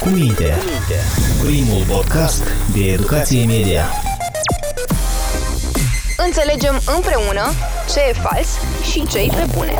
Cu minte. Primul podcast de educație media. Înțelegem împreună ce e fals și ce e pe bune.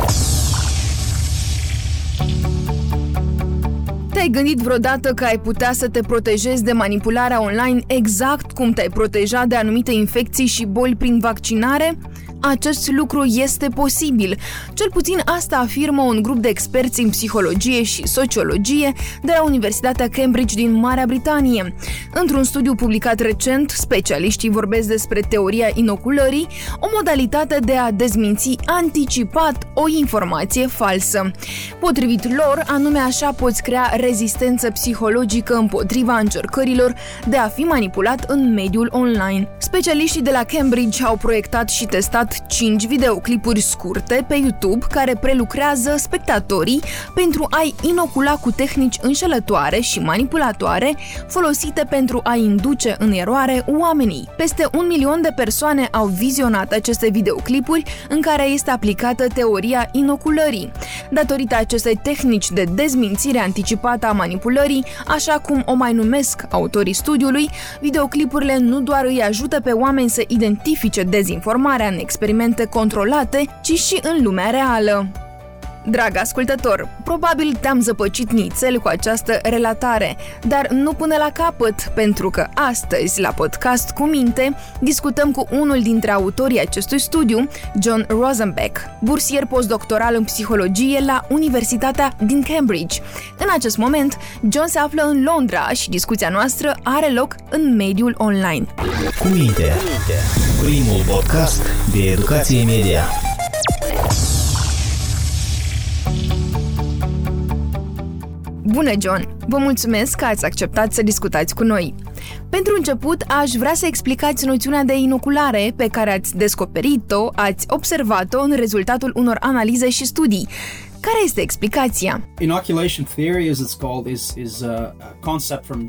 Te-ai gândit vreodată că ai putea să te protejezi de manipularea online exact cum te-ai proteja de anumite infecții și boli prin vaccinare? Acest lucru este posibil. Cel puțin asta afirmă un grup de experți în psihologie și sociologie de la Universitatea Cambridge din Marea Britanie. Într-un studiu publicat recent, specialiștii vorbesc despre teoria inoculării, o modalitate de a dezminți anticipat o informație falsă. Potrivit lor, anume așa poți crea rezistență psihologică împotriva încercărilor de a fi manipulat în mediul online. Specialiștii de la Cambridge au proiectat și testat 5 videoclipuri scurte pe YouTube care prelucrează spectatorii pentru a-i inocula cu tehnici înșelătoare și manipulatoare folosite pentru a induce în eroare oamenii. Peste un milion de persoane au vizionat aceste videoclipuri în care este aplicată teoria inoculării. Datorită acestei tehnici de dezmințire anticipată a manipulării, așa cum o mai numesc autorii studiului, videoclipurile nu doar îi ajută pe oameni să identifice dezinformarea în experimente controlate, ci și în lumea reală. Drag ascultător, probabil te-am zăpăcit nițel cu această relatare, dar nu până la capăt, pentru că astăzi, la podcast cu minte, discutăm cu unul dintre autorii acestui studiu, John Rosenbeck, bursier postdoctoral în psihologie la Universitatea din Cambridge. În acest moment, John se află în Londra și discuția noastră are loc în mediul online. Cu minte, primul podcast de educație media. Bună, John! Vă mulțumesc că ați acceptat să discutați cu noi. Pentru început, aș vrea să explicați noțiunea de inoculare pe care ați descoperit-o, ați observat-o în rezultatul unor analize și studii. Care este explicația?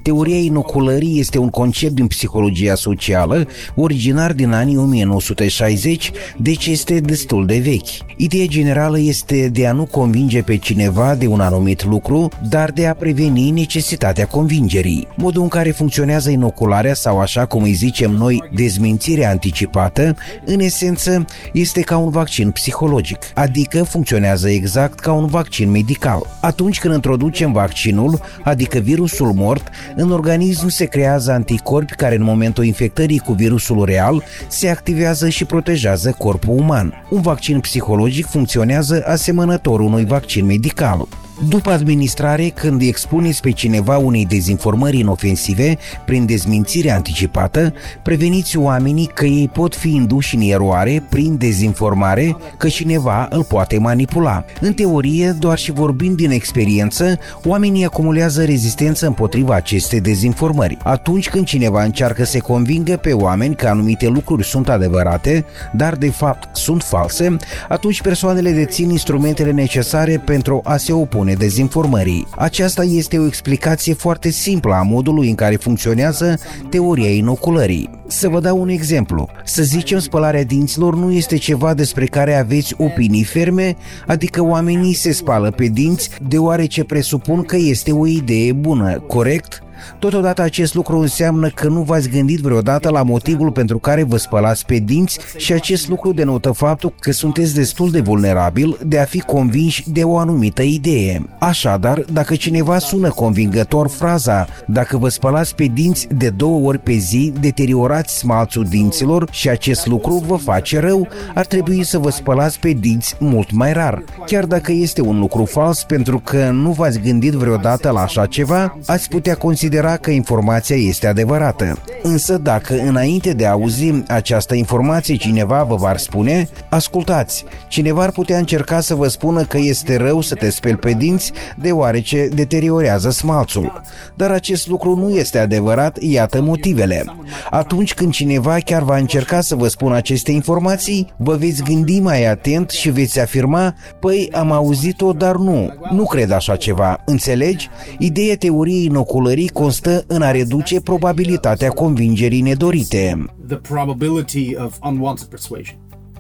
Teoria inoculării este un concept din psihologia socială, originar din anii 1960, deci este destul de vechi. Ideea generală este de a nu convinge pe cineva de un anumit lucru, dar de a preveni necesitatea convingerii. Modul în care funcționează inocularea sau așa cum îi zicem noi, dezmințirea anticipată, în esență este ca un vaccin psihologic, adică funcționează exact ca un vaccin medical. Atunci când introducem vaccinul, adică virusul mort, în organism se creează anticorpi care în momentul infectării cu virusul real se activează și protejează corpul uman. Un vaccin psihologic funcționează asemănător unui vaccin medical. După administrare, când expuneți pe cineva unei dezinformări inofensive prin dezmințire anticipată, preveniți oamenii că ei pot fi induși în eroare prin dezinformare că cineva îl poate manipula. În teorie, doar și vorbind din experiență, oamenii acumulează rezistență împotriva acestei dezinformări. Atunci când cineva încearcă să convingă pe oameni că anumite lucruri sunt adevărate, dar de fapt sunt false, atunci persoanele dețin instrumentele necesare pentru a se opune opune dezinformării. Aceasta este o explicație foarte simplă a modului în care funcționează teoria inoculării. Să vă dau un exemplu. Să zicem, spălarea dinților nu este ceva despre care aveți opinii ferme, adică oamenii se spală pe dinți deoarece presupun că este o idee bună, corect? Totodată acest lucru înseamnă că nu v-ați gândit vreodată la motivul pentru care vă spălați pe dinți și acest lucru denotă faptul că sunteți destul de vulnerabil de a fi convinși de o anumită idee. Așadar, dacă cineva sună convingător fraza dacă vă spălați pe dinți de două ori pe zi, deteriorați smalțul dinților și acest lucru vă face rău, ar trebui să vă spălați pe dinți mult mai rar. Chiar dacă este un lucru fals pentru că nu v-ați gândit vreodată la așa ceva, ați putea considera considera că informația este adevărată. Însă dacă înainte de a auzi această informație cineva vă va spune, ascultați, cineva ar putea încerca să vă spună că este rău să te speli pe dinți deoarece deteriorează smalțul. Dar acest lucru nu este adevărat, iată motivele. Atunci când cineva chiar va încerca să vă spună aceste informații, vă veți gândi mai atent și veți afirma, păi am auzit-o, dar nu, nu cred așa ceva, înțelegi? Ideea teoriei inoculării constă în a reduce probabilitatea convingerii nedorite.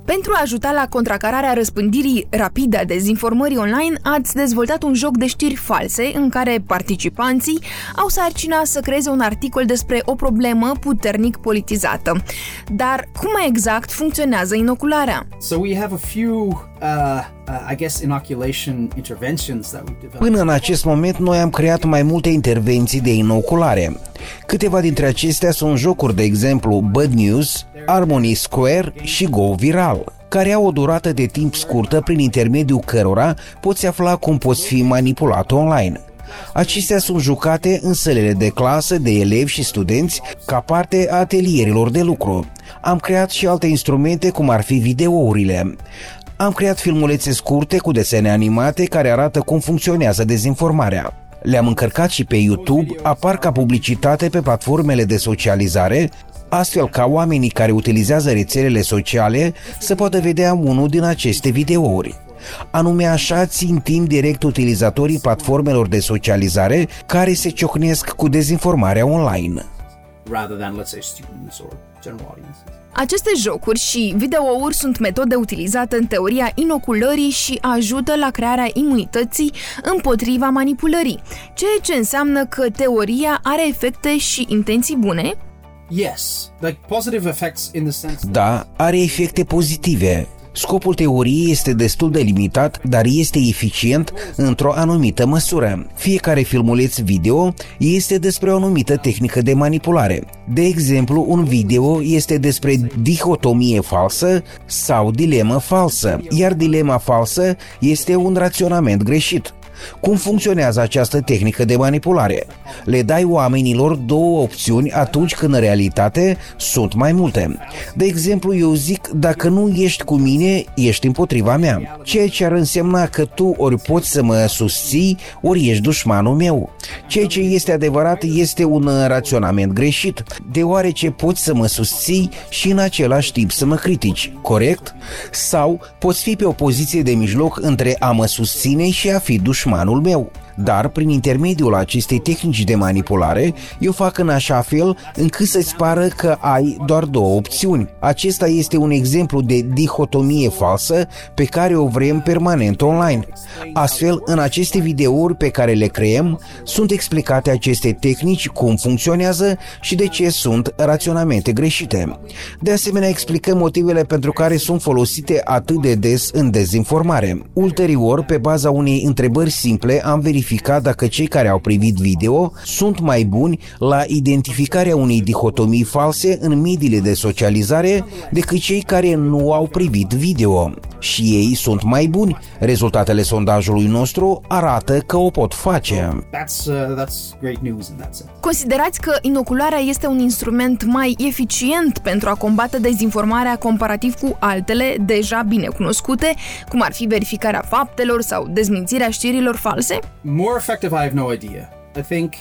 Pentru a ajuta la contracararea răspândirii rapide a dezinformării online, ați dezvoltat un joc de știri false în care participanții au sarcina să creeze un articol despre o problemă puternic politizată. Dar cum exact funcționează inocularea? So we have a few uh, uh, I guess inoculation interventions that we've developed. Până în acest moment, noi am creat mai multe intervenții de inoculare. Câteva dintre acestea sunt jocuri, de exemplu Bad News, Harmony Square și Go Viral care au o durată de timp scurtă prin intermediul cărora poți afla cum poți fi manipulat online. Acestea sunt jucate în sălile de clasă de elevi și studenți ca parte a atelierilor de lucru. Am creat și alte instrumente cum ar fi videourile. Am creat filmulețe scurte cu desene animate care arată cum funcționează dezinformarea. Le-am încărcat și pe YouTube, apar ca publicitate pe platformele de socializare, astfel ca oamenii care utilizează rețelele sociale să poată vedea unul din aceste videouri. Anume așa țintim direct utilizatorii platformelor de socializare care se ciocnesc cu dezinformarea online. rather than, let's say, students or general audiences. Aceste jocuri și videouri sunt metode utilizate în teoria inoculării și ajută la crearea imunității împotriva manipulării, ceea ce înseamnă că teoria are efecte și intenții bune, Yes, like positive effects in the sense that Da, are efecte pozitive. Scopul teoriei este destul de limitat, dar este eficient într-o anumită măsură. Fiecare filmuleț video este despre o anumită tehnică de manipulare. De exemplu, un video este despre dihotomie falsă sau dilemă falsă, iar dilema falsă este un raționament greșit. Cum funcționează această tehnică de manipulare? Le dai oamenilor două opțiuni atunci când în realitate sunt mai multe. De exemplu, eu zic, dacă nu ești cu mine, ești împotriva mea. Ceea ce ar însemna că tu ori poți să mă susții, ori ești dușmanul meu. Ceea ce este adevărat este un raționament greșit, deoarece poți să mă susții și în același timp să mă critici, corect? Sau poți fi pe o poziție de mijloc între a mă susține și a fi dușmanul meu. Dar, prin intermediul acestei tehnici de manipulare, eu fac în așa fel încât să-ți pară că ai doar două opțiuni. Acesta este un exemplu de dihotomie falsă pe care o vrem permanent online. Astfel, în aceste videouri pe care le creăm, sunt explicate aceste tehnici, cum funcționează și de ce sunt raționamente greșite. De asemenea, explicăm motivele pentru care sunt folosite atât de des în dezinformare. Ulterior, pe baza unei întrebări simple, am verificat dacă cei care au privit video sunt mai buni la identificarea unei dihotomii false în mediile de socializare decât cei care nu au privit video. Și ei sunt mai buni. Rezultatele sondajului nostru arată că o pot face. that's uh, that's great news in that sense. Considerați că inocularea este un instrument mai eficient pentru a combate dezinformarea comparativ cu altele deja bine cunoscute, cum ar fi verificarea faptelor sau dezmințirea știrilor false? More effective, I have no idea. I think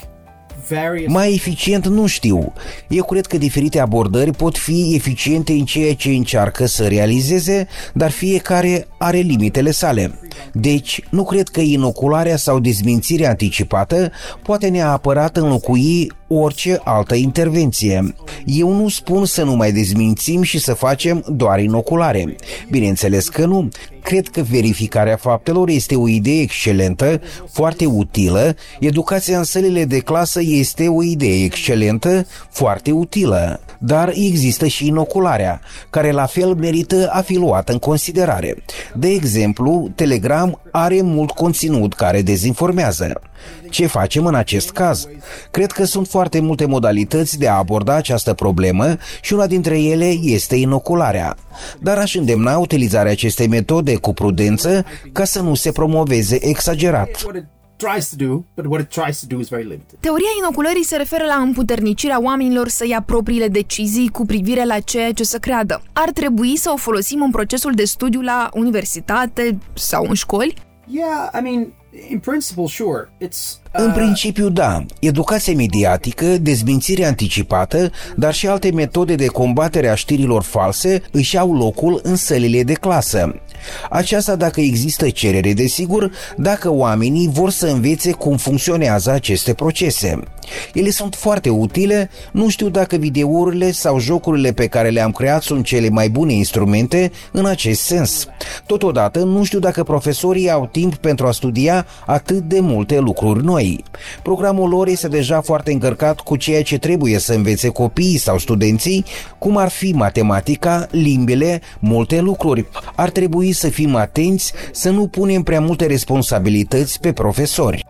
various Mai eficient nu știu. Eu cred că diferite abordări pot fi eficiente în ceea ce încearcă să realizeze, dar fiecare are limitele sale. Deci, nu cred că inocularea sau dezmințirea anticipată poate neapărat înlocui orice altă intervenție. Eu nu spun să nu mai dezmințim și să facem doar inoculare. Bineînțeles că nu. Cred că verificarea faptelor este o idee excelentă, foarte utilă. Educația în sălile de clasă este o idee excelentă, foarte utilă. Dar există și inocularea, care la fel merită a fi luată în considerare. De exemplu, Telegram are mult conținut care dezinformează. Ce facem în acest caz? Cred că sunt foarte multe modalități de a aborda această problemă și una dintre ele este inocularea. Dar aș îndemna utilizarea acestei metode cu prudență ca să nu se promoveze exagerat. what it tries to do, but what it tries to do is very limited. Teoria inoculării se referă la împuternicirea oamenilor să ia propriile decizii cu privire la ceea ce să creadă. Ar trebui să o folosim în procesul de studiu la universitate sau în școli? Yeah, I mean, in principle, sure. It's În principiu, da. Educație mediatică, dezmințire anticipată, dar și alte metode de combatere a știrilor false își au locul în sălile de clasă. Aceasta dacă există cerere, desigur, dacă oamenii vor să învețe cum funcționează aceste procese. Ele sunt foarte utile, nu știu dacă videourile sau jocurile pe care le-am creat sunt cele mai bune instrumente în acest sens. Totodată, nu știu dacă profesorii au timp pentru a studia atât de multe lucruri noi. Programul lor este deja foarte încărcat cu ceea ce trebuie să învețe copiii sau studenții, cum ar fi matematica, limbile, multe lucruri. Ar trebui să fim atenți să nu punem prea multe responsabilități pe profesori.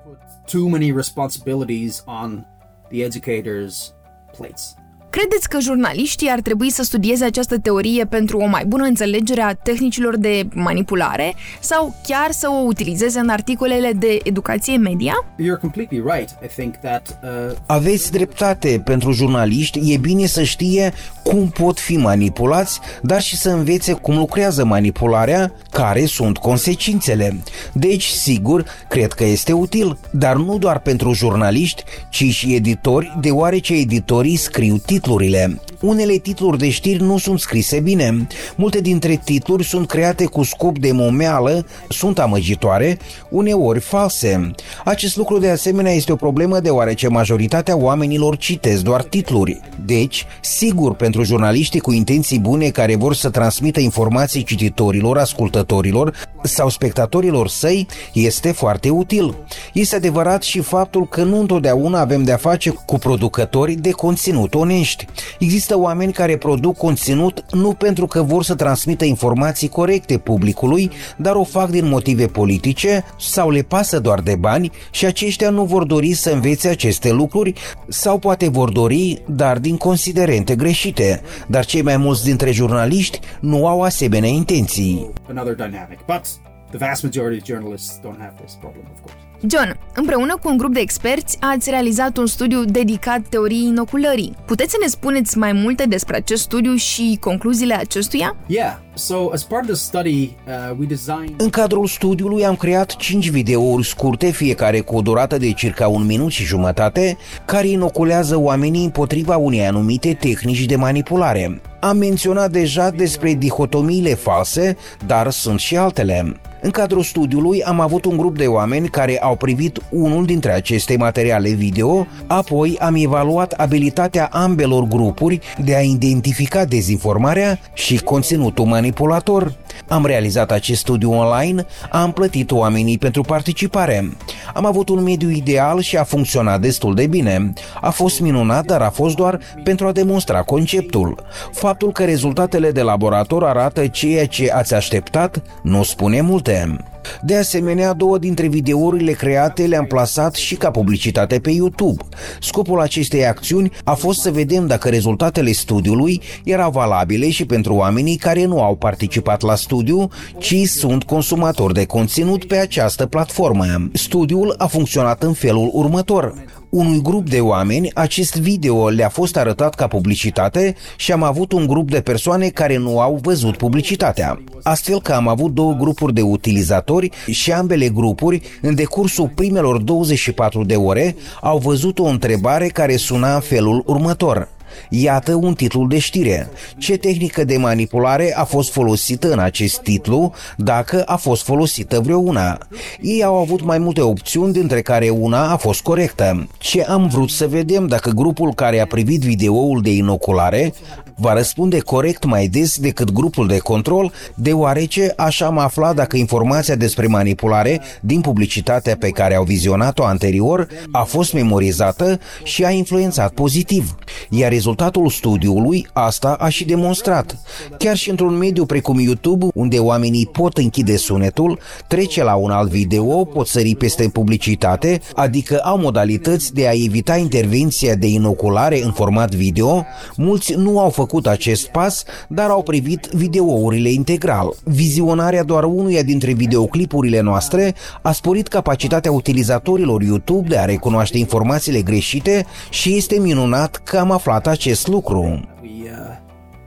Too many responsibilities on the educators' plates. Credeți că jurnaliștii ar trebui să studieze această teorie pentru o mai bună înțelegere a tehnicilor de manipulare sau chiar să o utilizeze în articolele de educație media? You're completely right. I think that uh, Aveți dreptate, pentru jurnaliști e bine să știe cum pot fi manipulați, dar și să învețe cum lucrează manipularea, care sunt consecințele. Deci, sigur, cred că este util, dar nu doar pentru jurnaliști, ci și editori, deoarece editorii scriu titlurile. Unele titluri de știri nu sunt scrise bine. Multe dintre titluri sunt create cu scop de momeală, sunt amăgitoare, uneori false. Acest lucru de asemenea este o problemă deoarece majoritatea oamenilor citesc doar titluri. Deci, sigur, pentru jurnaliștii cu intenții bune care vor să transmită informații cititorilor, ascultătorilor sau spectatorilor săi, este foarte util. Este adevărat și faptul că nu întotdeauna avem de-a face cu producători de conținut onești. Există oameni care produc conținut nu pentru că vor să transmită informații corecte publicului, dar o fac din motive politice sau le pasă doar de bani și aceștia nu vor dori să învețe aceste lucruri sau poate vor dori, dar din considerente greșite. Dar cei mai mulți dintre jurnaliști nu au asemenea intenții. another dynamic. But the vast majority of journalists don't have this problem, of course. John, împreună cu un grup de experți ați realizat un studiu dedicat teoriei inoculării. Puteți să ne spuneți mai multe despre acest studiu și concluziile acestuia? Yeah. So as part of the study, uh, we designed. În cadrul studiului am creat 5 videouri scurte, fiecare cu o durată de circa un minut și jumătate, care inoculează oamenii împotriva unei anumite tehnici de manipulare. Am menționat deja despre dihotomiile false, dar sunt și altele. În cadrul studiului am avut un grup de oameni care au privit unul dintre aceste materiale video, apoi am evaluat abilitatea ambelor grupuri de a identifica dezinformarea și conținutul manipulator. Am realizat acest studiu online, am plătit oamenii pentru participare. Am avut un mediu ideal și a funcționat destul de bine. A fost minunat, dar a fost doar pentru a demonstra conceptul. Faptul că rezultatele de laborator arată ceea ce ați așteptat nu spune multe. them De asemenea, două dintre videourile create le-am plasat și ca publicitate pe YouTube. Scopul acestei acțiuni a fost să vedem dacă rezultatele studiului erau valabile și pentru oamenii care nu au participat la studiu, ci sunt consumatori de conținut pe această platformă. Studiul a funcționat în felul următor unui grup de oameni, acest video le-a fost arătat ca publicitate și am avut un grup de persoane care nu au văzut publicitatea. Astfel că am avut două grupuri de utilizatori și ambele grupuri, în decursul primelor 24 de ore, au văzut o întrebare care suna în felul următor. Iată un titlu de știre. Ce tehnică de manipulare a fost folosită în acest titlu, dacă a fost folosită vreuna? Ei au avut mai multe opțiuni, dintre care una a fost corectă. Ce am vrut să vedem dacă grupul care a privit videoul de inoculare va răspunde corect mai des decât grupul de control, deoarece așa am aflat dacă informația despre manipulare din publicitatea pe care au vizionat-o anterior a fost memorizată și a influențat pozitiv. Iar rezultatul studiului asta a și demonstrat. Chiar și într-un mediu precum YouTube, unde oamenii pot închide sunetul, trece la un alt video, pot sări peste publicitate, adică au modalități de a evita intervenția de inoculare în format video, mulți nu au făcut acest pas, dar au privit videourile integral. Vizionarea doar unuia dintre videoclipurile noastre a sporit capacitatea utilizatorilor YouTube de a recunoaște informațiile greșite și este minunat că am aflat acest lucru. We uh,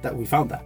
that we found that.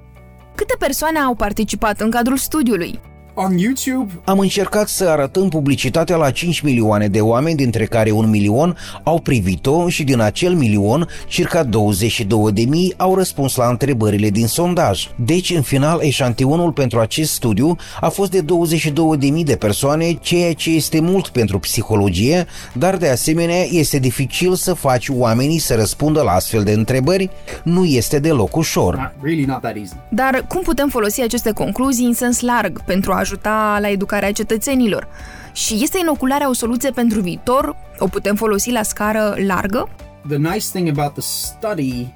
Câte persoane au participat în cadrul studiului? On YouTube, Am încercat să arătăm publicitatea la 5 milioane de oameni, dintre care un milion au privit-o și din acel milion, circa 22 de mii au răspuns la întrebările din sondaj. Deci, în final, eșantionul pentru acest studiu a fost de 22 de mii de persoane, ceea ce este mult pentru psihologie, dar de asemenea este dificil să faci oamenii să răspundă la astfel de întrebări. Nu este deloc ușor. not really not that easy. Dar cum putem folosi aceste concluzii în sens larg pentru a ajuta la educarea cetățenilor? Și este inocularea o soluție pentru viitor? O putem folosi la scară largă? The nice thing about the study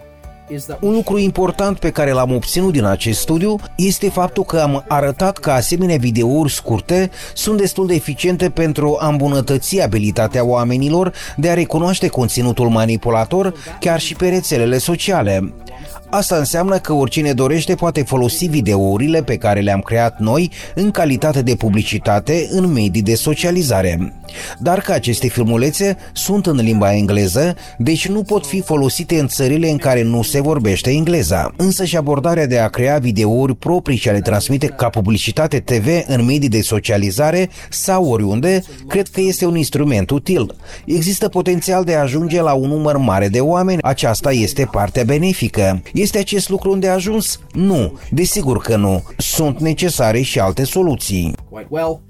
is that Un lucru important pe care l-am obținut din acest studiu este faptul că am arătat că asemenea videouri scurte sunt destul de eficiente pentru a îmbunătăți abilitatea oamenilor de a recunoaște conținutul manipulator chiar și pe rețelele sociale. Asta înseamnă că oricine dorește poate folosi videourile pe care le-am creat noi în calitate de publicitate în medii de socializare. Dar că aceste filmulețe sunt în limba engleză, deci nu pot fi folosite în țările în care nu se vorbește engleza. Însă și abordarea de a crea videouri proprii și a le transmite ca publicitate TV în medii de socializare sau oriunde, cred că este un instrument util. Există potențial de a ajunge la un număr mare de oameni, aceasta este partea benefică. Este acest lucru unde a ajuns? Nu, desigur că nu. Sunt necesare și alte soluții. quite well,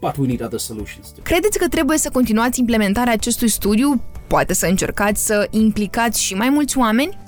but we need other solutions too. Credeți că trebuie să continuați implementarea acestui studiu? Poate să încercați să implicați și mai mulți oameni?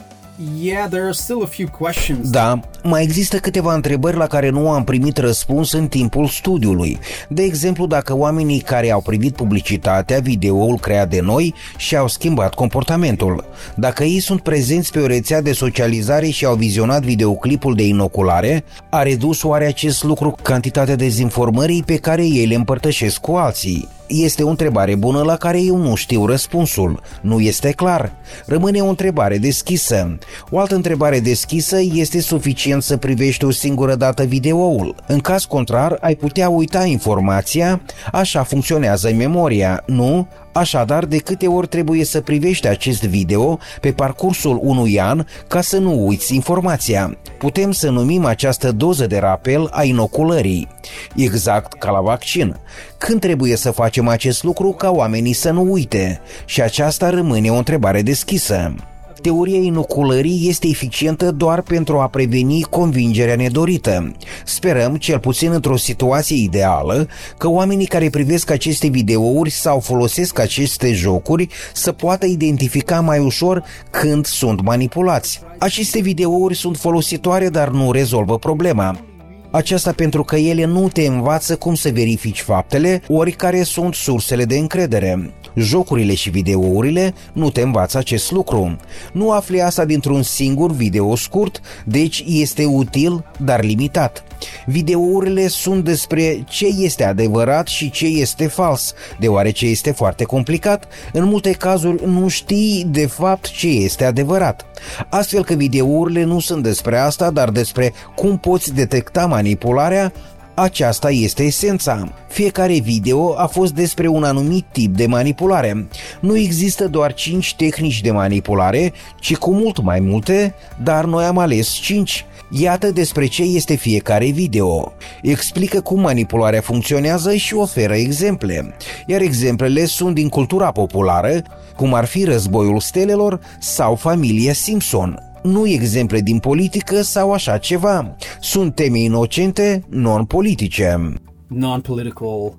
Yeah, there are still a few questions. Da, mai există câteva întrebări la care nu am primit răspuns în timpul studiului. De exemplu, dacă oamenii care au privit publicitatea, videoul creat de noi și-au schimbat comportamentul. Dacă ei sunt prezenți pe o rețea de socializare și au vizionat videoclipul de inoculare, a redus oare acest lucru cantitatea dezinformării pe care ei le împărtășesc cu alții? Este o întrebare bună la care eu nu știu răspunsul. Nu este clar. Rămâne o întrebare deschisă. O altă întrebare deschisă este suficient să privești o singură dată videoul. În caz contrar, ai putea uita informația, așa funcționează memoria, nu? Așadar, de câte ori trebuie să privești acest video pe parcursul unui an ca să nu uiți informația. Putem să numim această doză de rapel a inoculării. Exact ca la vaccin. Când trebuie să facem acest lucru ca oamenii să nu uite? Și aceasta rămâne o întrebare deschisă. Teoria inoculării este eficientă doar pentru a preveni convingerea nedorită. Sperăm, cel puțin într-o situație ideală, că oamenii care privesc aceste videouri sau folosesc aceste jocuri să poată identifica mai ușor când sunt manipulați. Aceste videouri sunt folositoare, dar nu rezolvă problema. Aceasta pentru că ele nu te învață cum să verifici faptele, ori care sunt sursele de încredere. Jocurile și videourile nu te învață acest lucru. Nu afli asta dintr-un singur video scurt, deci este util, dar limitat. Videourile sunt despre ce este adevărat și ce este fals, deoarece este foarte complicat, în multe cazuri nu știi de fapt ce este adevărat. Astfel că videourile nu sunt despre asta, dar despre cum poți detecta manipularea, aceasta este esența. Fiecare video a fost despre un anumit tip de manipulare. Nu există doar 5 tehnici de manipulare, ci cu mult mai multe, dar noi am ales 5. Iată despre ce este fiecare video. Explică cum manipularea funcționează și oferă exemple. Iar exemplele sunt din cultura populară, cum ar fi războiul stelelor sau familia Simpson nu exemple din politică sau așa ceva. Sunt teme inocente, non-politice. Non-political uh,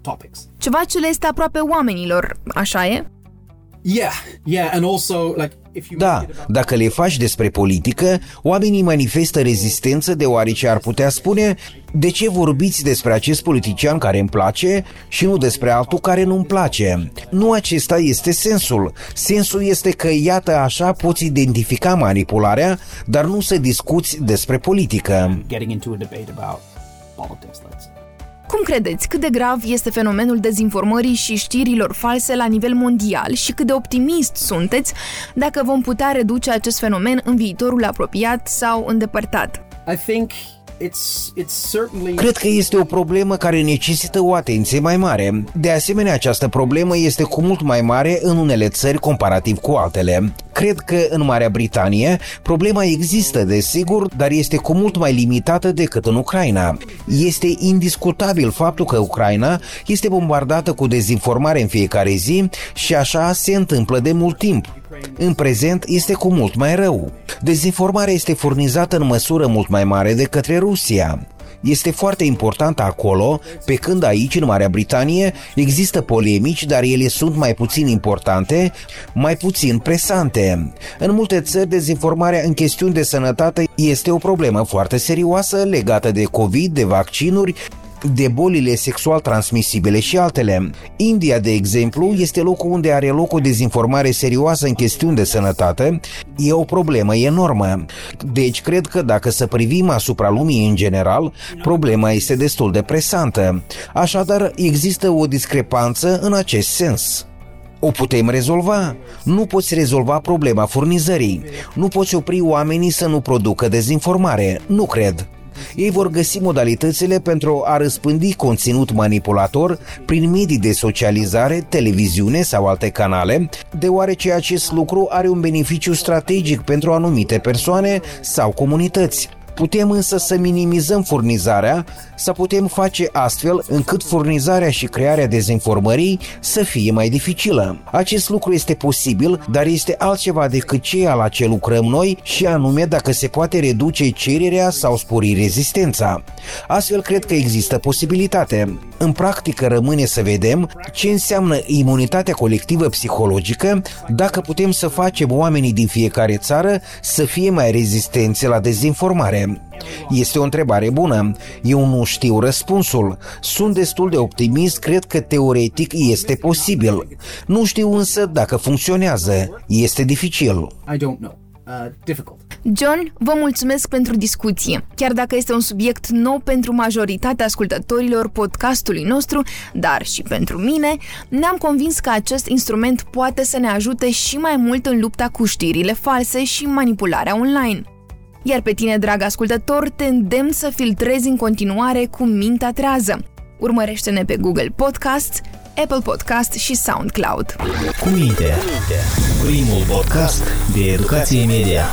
topics. Ceva ce le este aproape oamenilor, așa e? Da, make it about dacă le faci despre politică, oamenii manifestă rezistență deoarece ar putea spune de ce vorbiți despre acest politician care îmi place și nu despre altul care nu-mi place. Nu acesta este sensul. Sensul este că iată așa poți identifica manipularea, dar nu să discuți despre politică. Cum credeți, cât de grav este fenomenul dezinformării și știrilor false la nivel mondial și cât de optimist sunteți dacă vom putea reduce acest fenomen în viitorul apropiat sau îndepărtat? I think it's it's certainly Cred că este o problemă care necesită o atenție mai mare. De asemenea, această problemă este cu mult mai mare în unele țări comparativ cu altele. Cred că în Marea Britanie problema există, desigur, dar este cu mult mai limitată decât în Ucraina. Este indiscutabil faptul că Ucraina este bombardată cu dezinformare în fiecare zi și așa se întâmplă de mult timp. În prezent este cu mult mai rău. Dezinformarea este furnizată în măsură mult mai mare de către Rusia este foarte importantă acolo, pe când aici, în Marea Britanie, există polemici, dar ele sunt mai puțin importante, mai puțin presante. În multe țări, dezinformarea în chestiuni de sănătate este o problemă foarte serioasă legată de COVID, de vaccinuri de bolile sexual transmisibile și altele. India, de exemplu, este locul unde are loc o dezinformare serioasă în chestiuni de sănătate. E o problemă enormă. Deci cred că dacă să privim asupra lumii în general, problema este destul de presantă. Așadar, există o discrepanță în acest sens. O putem rezolva. Nu poți rezolva problema furnizării. Nu poți opri oamenii să nu producă dezinformare. Nu cred. Ei vor găsi modalitățile pentru a răspândi conținut manipulator prin medii de socializare, televiziune sau alte canale, deoarece acest lucru are un beneficiu strategic pentru anumite persoane sau comunități. Putem însă să minimizăm furnizarea, să putem face astfel încât furnizarea și crearea dezinformării să fie mai dificilă. Acest lucru este posibil, dar este altceva decât ceea la ce lucrăm noi și anume dacă se poate reduce cererea sau spori rezistența. Astfel cred că există posibilitate. În practică rămâne să vedem ce înseamnă imunitatea colectivă psihologică dacă putem să facem oamenii din fiecare țară să fie mai rezistenți la dezinformare. Este o întrebare bună. Eu nu știu răspunsul. Sunt destul de optimist, cred că teoretic este posibil. Nu știu însă dacă funcționează. Este dificil. I don't know. Uh, difficult. John, vă mulțumesc pentru discuție. Chiar dacă este un subiect nou pentru majoritatea ascultătorilor podcastului nostru, dar și pentru mine, ne-am convins că acest instrument poate să ne ajute și mai mult în lupta cu știrile false și manipularea online. Iar pe tine, drag ascultător, te îndemn să filtrezi în continuare cu mintea trează. Urmărește-ne pe Google Podcasts, Apple Podcast și SoundCloud. Cu minte, primul podcast de educație media.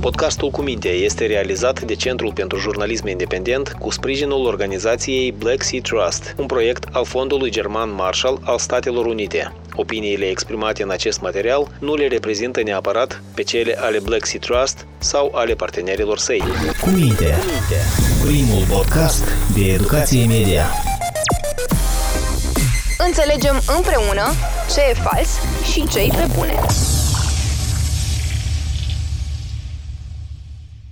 Podcastul Cu Minte este realizat de Centrul pentru Jurnalism Independent cu sprijinul organizației Black Sea Trust, un proiect al Fondului German Marshall al Statelor Unite. Opiniile exprimate în acest material nu le reprezintă neapărat pe cele ale Black Sea Trust sau ale partenerilor săi. Cu Minte, primul podcast de educație media. Înțelegem împreună ce e fals și ce e pe bune.